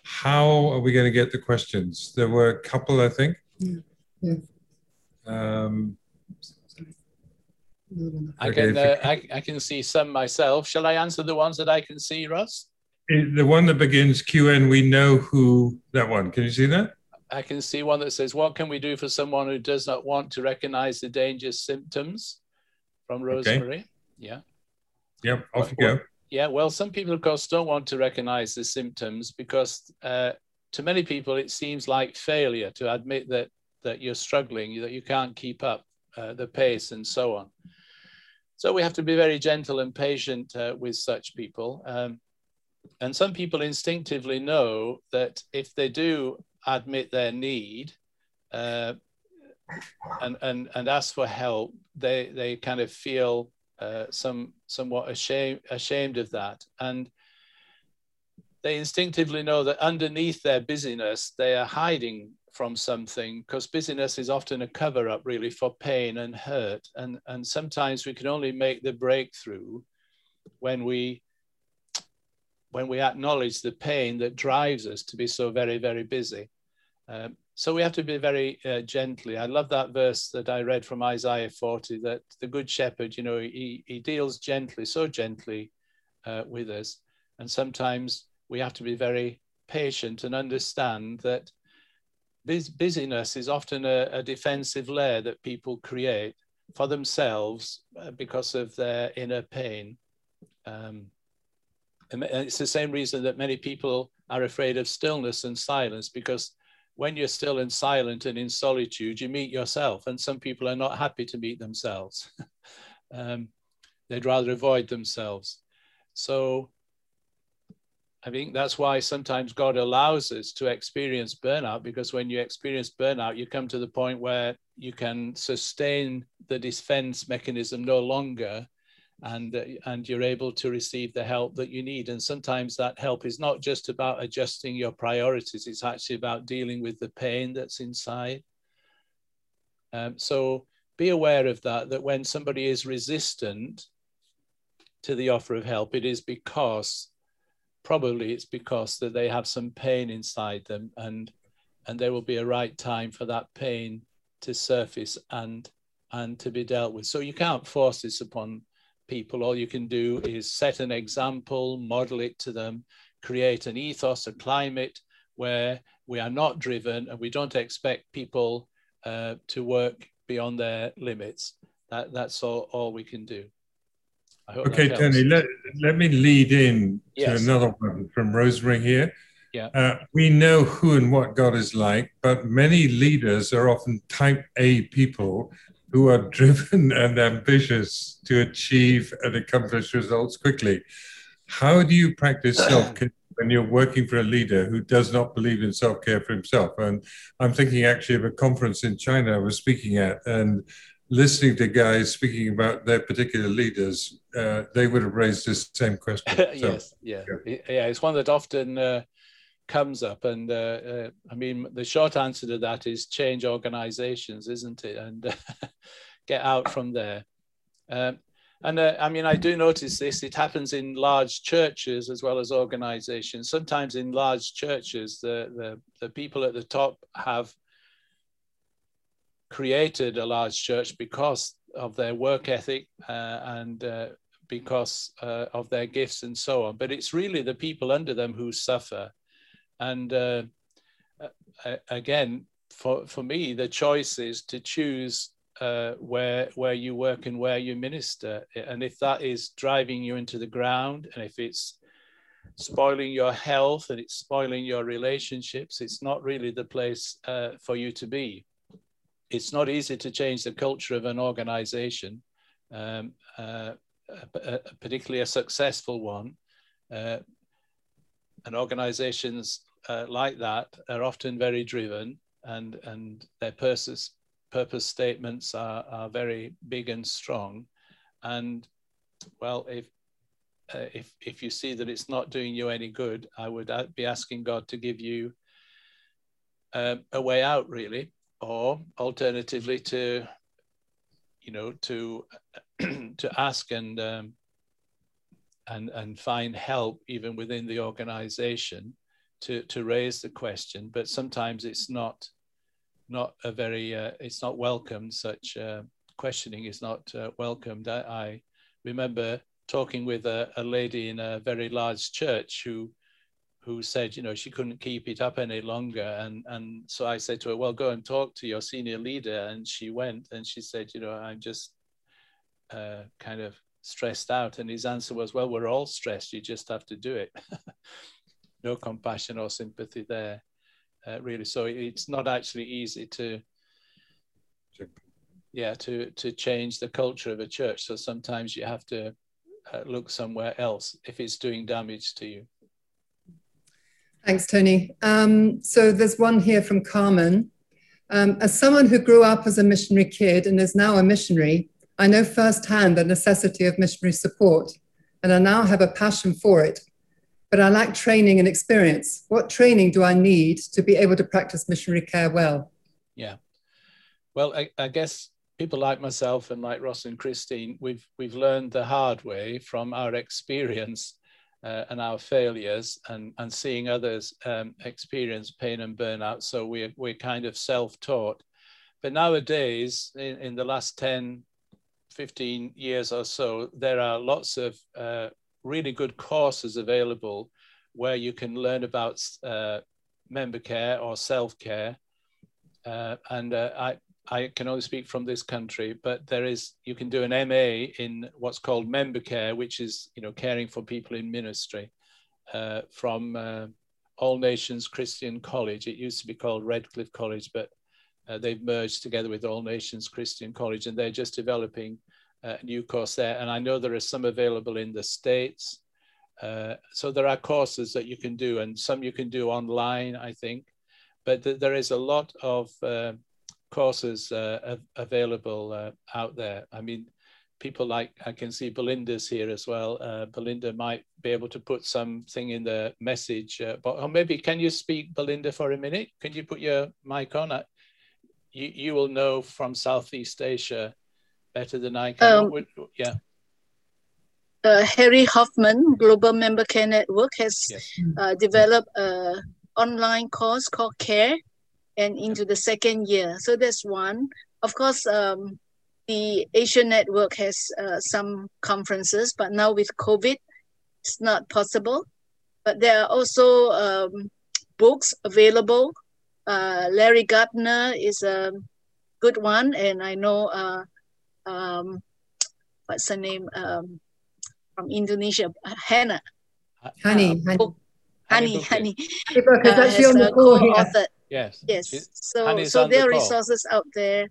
S2: how are we going to get the questions? There were a couple, I think. Yeah. yeah. Um,
S3: I can uh, I, I can see some myself. Shall I answer the ones that I can see, Russ?
S2: The one that begins QN, we know who that one. Can you see that?
S3: I can see one that says, What can we do for someone who does not want to recognize the dangerous symptoms from Rosemary. Okay. Yeah.
S2: Yep, off you go.
S3: Yeah, well, some people, of course, don't want to recognize the symptoms because uh, to many people it seems like failure to admit that that you're struggling, that you can't keep up uh, the pace, and so on. So we have to be very gentle and patient uh, with such people. Um, and some people instinctively know that if they do admit their need uh, and, and, and ask for help, they, they kind of feel uh, some somewhat ashamed ashamed of that, and they instinctively know that underneath their busyness, they are hiding from something because busyness is often a cover up really for pain and hurt, and and sometimes we can only make the breakthrough when we when we acknowledge the pain that drives us to be so very very busy. Um, so we have to be very uh, gently. I love that verse that I read from Isaiah 40 that the good shepherd, you know, he, he deals gently, so gently uh, with us. And sometimes we have to be very patient and understand that busyness is often a, a defensive layer that people create for themselves uh, because of their inner pain. Um, it's the same reason that many people are afraid of stillness and silence because when you're still and silent and in solitude, you meet yourself. And some people are not happy to meet themselves. um, they'd rather avoid themselves. So I think that's why sometimes God allows us to experience burnout, because when you experience burnout, you come to the point where you can sustain the defense mechanism no longer and uh, and you're able to receive the help that you need. And sometimes that help is not just about adjusting your priorities it's actually about dealing with the pain that's inside. Um, so be aware of that that when somebody is resistant to the offer of help it is because probably it's because that they have some pain inside them and and there will be a right time for that pain to surface and and to be dealt with. So you can't force this upon people, all you can do is set an example, model it to them, create an ethos, a climate where we are not driven and we don't expect people uh, to work beyond their limits. That, that's all, all we can do.
S2: Okay, Tony, let, let me lead in yes. to another one from Rosemary here.
S3: Yeah.
S2: Uh, we know who and what God is like, but many leaders are often type A people who are driven and ambitious to achieve and accomplish results quickly. How do you practice self care when you're working for a leader who does not believe in self care for himself? And I'm thinking actually of a conference in China I was speaking at, and listening to guys speaking about their particular leaders, uh, they would have raised this same question.
S3: yes, yeah. yeah, yeah. It's one that often uh, comes up. And uh, uh, i mean the short answer to that is change organizations isn't it? And uh, get out from there. Um, and uh, i mean i do notice this. It happens in large churches as well as organizations. Sometimes in large churches the, the, the people at the top have created a large church because of their work ethic uh, and uh, because of their gifts and so on. But it's really the people under them who suffer and uh, again, for, for me, the choice is to choose uh, where where you work and where you minister. And if that is driving you into the ground, and if it's spoiling your health and it's spoiling your relationships, it's not really the place uh, for you to be. It's not easy to change the culture of an organization, um, uh, particularly a successful one. Uh, and organizations uh, like that are often very driven and, and their purpose, purpose statements are, are very big and strong. And well, if, uh, if, if you see that it's not doing you any good, I would be asking God to give you uh, a way out, really, or alternatively to, you know, to to ask and um, and and find help even within the organization to, to raise the question, but sometimes it's not not a very uh, it's not welcomed. Such uh, questioning is not uh, welcomed. I, I, remember talking with a, a, lady in a very large church who who said, you know, she couldn't keep it up any longer, and and so I said to her, well, go and talk to your senior leader, and she went, and she said, you know, I'm just uh, kind of stressed out. And his answer was, well, we're all stressed. You just have to do it. no compassion or sympathy there, uh, really. So it's not actually easy to, yeah, to, to change the culture of a church. So sometimes you have to uh, look somewhere else if it's doing damage to you.
S1: Thanks, Tony. Um, so there's one here from Carmen. Um, as someone who grew up as a missionary kid and is now a missionary, I know firsthand the necessity of missionary support, and I now have a passion for it. But I lack training and experience. What training do I need to be able to practice missionary care well?
S3: Yeah. Well, I, I guess people like myself and like Ross and Christine, we've we've learned the hard way from our experience uh, and our failures and, and seeing others um, experience pain and burnout. So we're, we're kind of self-taught. But nowadays, in, in the last 10, 15 years or so, there are lots of uh, really good courses available where you can learn about uh, member care or self-care. Uh, and uh, I, I can only speak from this country, but there is, you can do an MA in what's called member care, which is, you know, caring for people in ministry uh, from uh, All Nations Christian College. It used to be called Redcliffe College, but uh, they've merged together with All Nations Christian College, and they're just developing a new course there. And I know there are some available in the States. Uh, so there are courses that you can do, and some you can do online, I think. But th there is a lot of uh, courses uh, available uh, out there. I mean, people like I can see Belinda's here as well. Uh, Belinda might be able to put something in the message, uh, but or maybe can you speak, Belinda, for a minute? Can you put your mic on? You you will know from Southeast Asia better than I can. Um, would, yeah.
S4: Uh, Harry Hoffman, Global Member Care Network, has yes. uh, developed an online course called CARE and into the second year. So that's one. Of course, um, the Asian Network has uh, some conferences, but now with COVID, it's not possible. But there are also um, books available. Uh, Larry Gardner is a good one, and I know uh, um, what's her name um, from Indonesia, Hannah.
S1: Honey,
S4: uh, honey. Honey, honey.
S1: Because uh, that's on the call here.
S3: Yes.
S4: Yes. So so there are resources out there.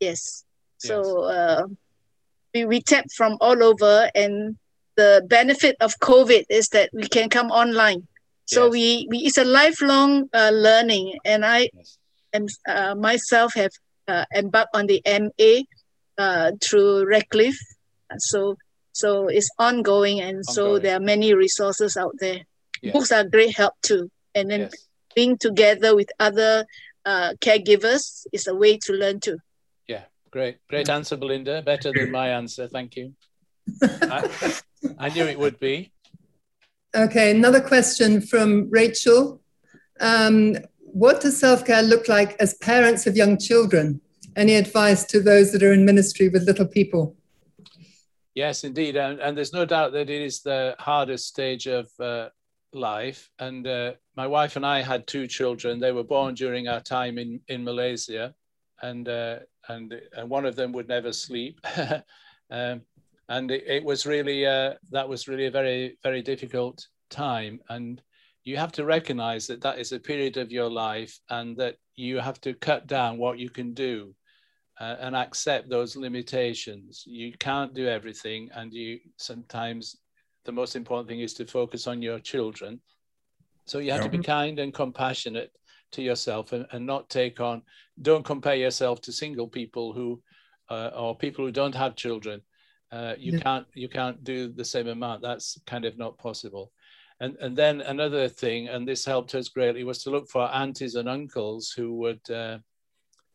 S4: Yes. So uh, we, we tap from all over and the benefit of COVID is that we can come online. So yes. we, we it's a lifelong uh, learning and I yes. am uh, myself have uh, embarked on the MA uh, through Redcliffe. So so it's ongoing and ongoing. so there are many resources out there. Yes. Books are great help too. And then yes. being together with other uh, caregivers is a way to learn too.
S3: Yeah, great. Great answer, Belinda. Better than my answer. Thank you. I, I knew it would be.
S1: Okay, another question from Rachel. Um, what does self care look like as parents of young children? Any advice to those that are in ministry with little people?
S3: Yes, indeed. And, and there's no doubt that it is the hardest stage of uh, life. And uh, my wife and I had two children. They were born during our time in, in Malaysia. And, uh, and, and one of them would never sleep. um, and it, it, was really, uh, that was really a very, very difficult time. And you have to recognize that that is a period of your life and that you have to cut down what you can do uh, and accept those limitations. You can't do everything, and you sometimes the most important thing is to focus on your children. So you have yeah. to be kind and compassionate to yourself and, and not take on, don't compare yourself to single people who, uh, or people who don't have children. Uh, you yeah. can't you can't do the same amount. That's kind of not possible. And and then another thing, and this helped us greatly, was to look for aunties and uncles who would uh,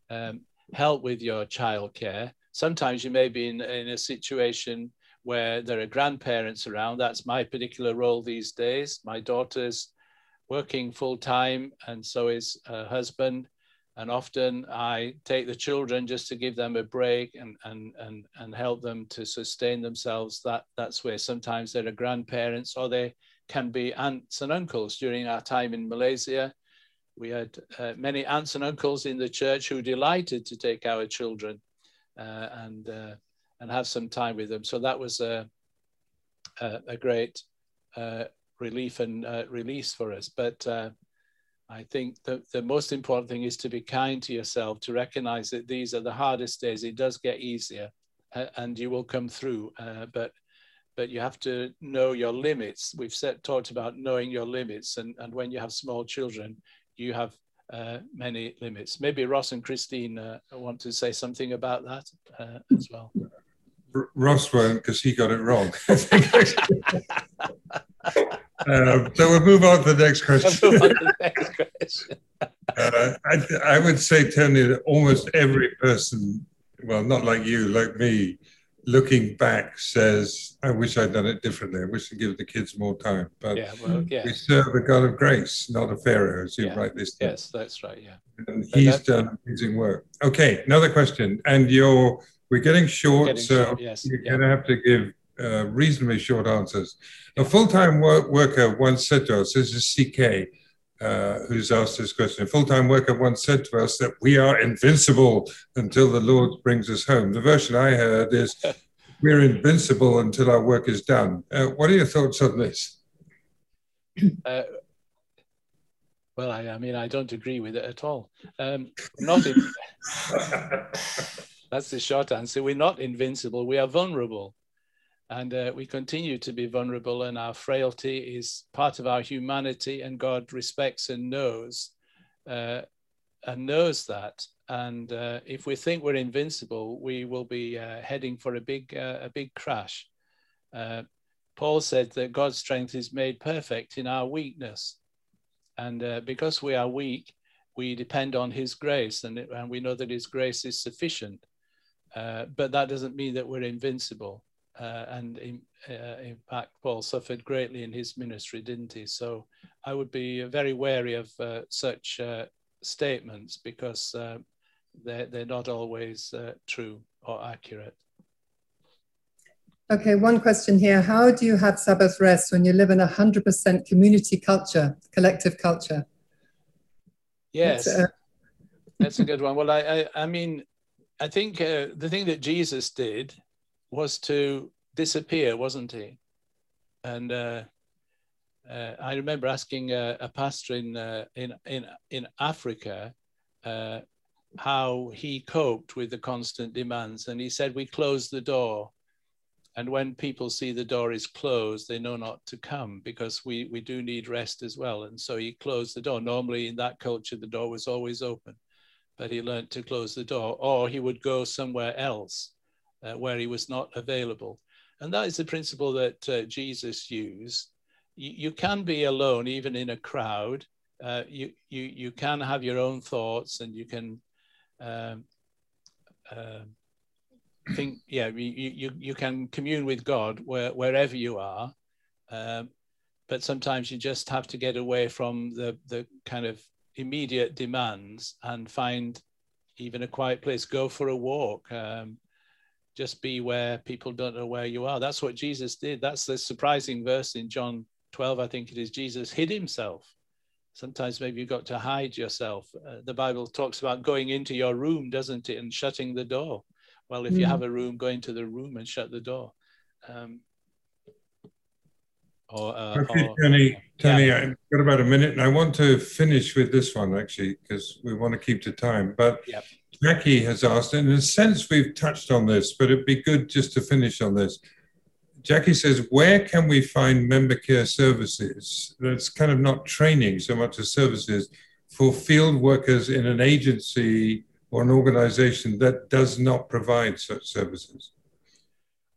S3: um, help with your childcare. Sometimes you may be in, in a situation where there are grandparents around. That's my particular role these days. My daughter's working full time, and so is her husband. And often I take the children just to give them a break and, and, and, and help them to sustain themselves. That, that's where sometimes there are grandparents or they can be aunts and uncles. During our time in Malaysia, we had uh, many aunts and uncles in the church who delighted to take our children uh, and uh, and have some time with them. So that was a, a, a great uh, relief and uh, release for us. But uh, I think the, the most important thing is to be kind to yourself, to recognize that these are the hardest days. It does get easier and you will come through. But but you have to know your limits. We've set, talked about knowing your limits. And, and when you have small children, you have uh, many limits. Maybe Ross and Christine uh, want to say something about that uh, as well.
S2: Ross won't because he got it wrong. Uh, so we'll move on to the next question. The next question. uh, I, I, would say, Tony, that almost every person, well, not like you, like me, looking back says, I wish I'd done it differently. I wish I'd give the kids more time. But yeah, well, yeah. we serve a God of grace, not a Pharaoh, as you
S3: yeah.
S2: write this.
S3: Yes, that's right. Yeah.
S2: And he's done amazing work. Okay, another question. And you're, we're getting short, getting so short, yes. you're yeah. going to have to give uh, reasonably short answers. A full-time work worker once said to us, this is CK, uh, who's asked this question. A full-time worker once said to us that we are invincible until the Lord brings us home. The version I heard is, we're invincible until our work is done. Uh, what are your thoughts on this? Uh,
S3: well, I, I, mean, I don't agree with it at all. Um, not in, that's the short answer. We're not invincible. We are vulnerable. And uh, we continue to be vulnerable, and our frailty is part of our humanity, and God respects and knows, uh, and knows that. And uh, if we think we're invincible, we will be uh, heading for a big, uh, a big crash. Uh, Paul said that God's strength is made perfect in our weakness, and because we are weak, we depend on His grace, and, and we know that His grace is sufficient. but that doesn't mean that we're invincible uh, and in, uh, in, fact, Paul suffered greatly in his ministry, didn't he? So I would be very wary of uh, such uh, statements because uh, they're, they're not always uh, true or accurate.
S1: Okay, one question here. How do you have Sabbath rest when you live in a 100% community culture, collective culture?
S3: Yes, that's a good one. Well, I, I, I mean, I think the thing that Jesus did was to disappear, wasn't he? And uh, uh, I remember asking a, a pastor in, uh, in, in, in Africa uh, how he coped with the constant demands. And he said, We close the door. And when people see the door is closed, they know not to come because we, we do need rest as well. And so he closed the door. Normally, in that culture, the door was always open, but he learned to close the door, or he would go somewhere else uh, where he was not available. And that is the principle that uh, Jesus used. You, you, can be alone even in a crowd. Uh, you, you, you can have your own thoughts and you can um, uh, think, yeah, you, you, you can commune with God where, wherever you are. Um, but sometimes you just have to get away from the, the kind of immediate demands and find even a quiet place, go for a walk. Um, just be where people don't know where you are. That's what Jesus did. That's the surprising verse in John 12, I think it is. Jesus hid himself. Sometimes maybe you've got to hide yourself. Uh, the Bible talks about going into your room, doesn't it, and shutting the door. Well, if mm. you have a room, go into the room and shut the door. Um,
S2: or, uh, okay, or, Tony, Tony, yeah. I've got about a minute, and I want to finish with this one actually because we want to keep to time. But yep. Jackie has asked, and in a sense, we've touched on this, but it'd be good just to finish on this. Jackie says, Where can we find member care services? That's kind of not training so much as services for field workers in an agency or an organization that does not provide such services?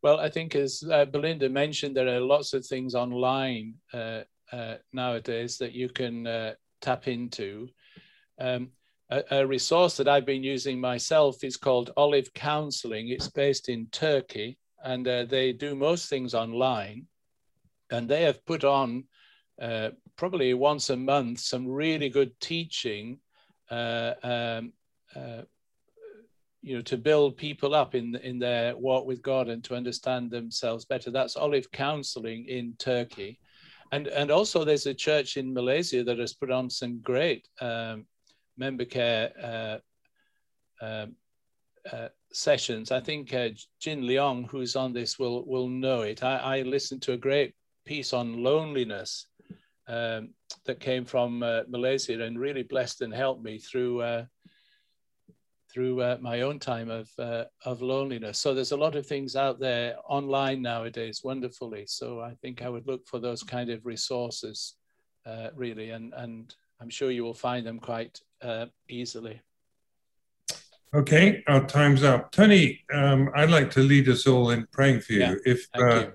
S3: Well, I think as uh, Belinda mentioned, there are lots of things online uh, uh, nowadays that you can uh, tap into. Um, a, a, resource that I've been using myself is called Olive Counseling. It's based in Turkey and uh, they do most things online. And they have put on uh, probably once a month some really good teaching, uh, um, uh, you know, to build people up in in their walk with God and to understand themselves better. That's Olive Counseling in Turkey, and and also there's a church in Malaysia that has put on some great um, member care uh, um, uh, sessions. I think uh, Jin Leong, who's on this, will will know it. I, I listened to a great piece on loneliness um, that came from uh, Malaysia and really blessed and helped me through uh, through uh, my own time of of loneliness. So there's a lot of things out there online nowadays, wonderfully. So I think I would look for those kind of resources, really, and and I'm sure you will find them quite uh, easily.
S2: Okay, our time's up. Tony, um, I'd like to lead us all in praying for you. Yeah, if uh, you.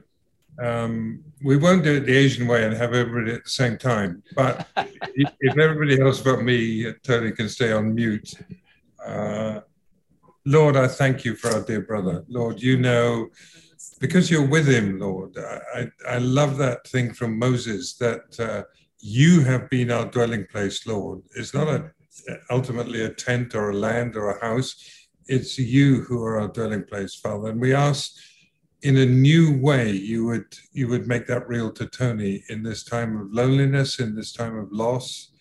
S2: Um, we won't do it the Asian way and have everybody at the same time, but if everybody else but me, Tony can stay on mute. Uh, Lord, I thank you for our dear brother. Lord, you know, because you're with him, Lord, I, I love that thing from Moses that uh, you have been our dwelling place, Lord. It's not a ultimately a tent or a land or a house. It's you who are our dwelling place, Father. And we ask in a new way you would you would make that real to Tony in this time of loneliness, in this time of loss,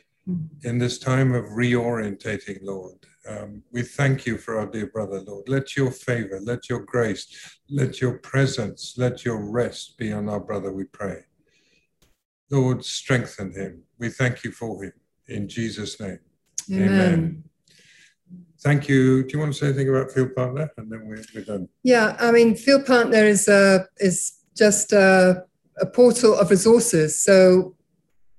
S2: in this time of reorientating, Lord. Um, we thank you for our dear brother, Lord. Let your favor, let your grace, let your presence, let your rest be on our brother, we pray. Lord, strengthen him. We thank you for him. In Jesus' name. Amen. Amen. Thank you. Do you want to say anything about Field Partner, and then we're, we're done?
S1: Yeah, I mean, Field Partner is a, is just a, a portal of resources. So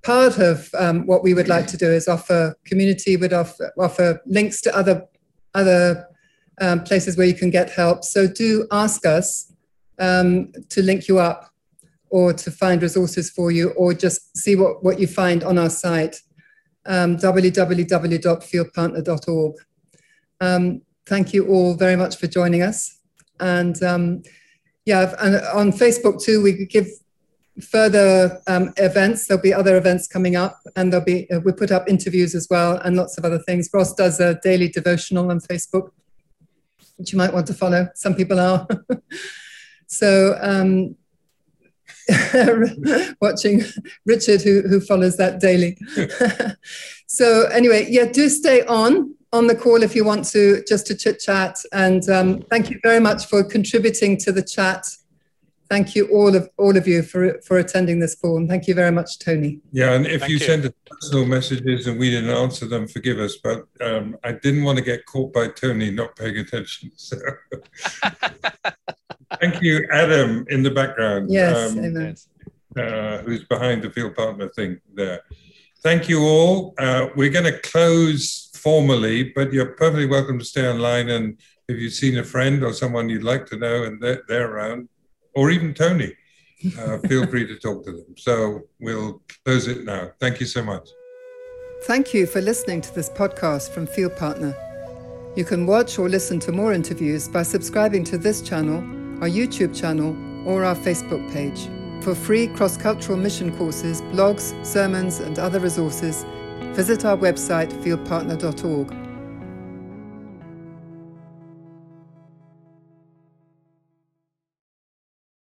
S1: part of um, what we would like to do is offer community would offer, offer links to other other um, places where you can get help. So do ask us um, to link you up or to find resources for you or just see what, what you find on our site um, www.fieldpartner.org. Um, thank you all very much for joining us. And um, yeah, and on Facebook too, we give further um, events. There'll be other events coming up, and there'll be uh, we put up interviews as well, and lots of other things. Ross does a daily devotional on Facebook, which you might want to follow. Some people are. so um, watching Richard, who, who follows that daily. so anyway, yeah, do stay on on the call if you want to, just to chit chat. And um, thank you very much for contributing to the chat. Thank you all of all of you for for attending this call, and thank you very much, Tony.
S2: Yeah, and if you, you, send us personal messages and we didn't answer them, forgive us. But um, I didn't want to get caught by Tony not paying attention. So. Thank you, Adam, in the background.
S1: Yes, um,
S2: uh, who's behind the field partner thing there. Thank you all. Uh, we're going to close formally, but you're perfectly welcome to stay online. And if you've seen a friend or someone you'd like to know and they're, they're around, or even Tony, uh, feel free to talk to them. So we'll close it now. Thank you so much.
S1: Thank you for listening to this podcast from Field Partner. You can watch or listen to more interviews by subscribing to this channel our YouTube channel, or our Facebook page. For free cross cultural mission courses, blogs, sermons, and other resources, visit our website fieldpartner.org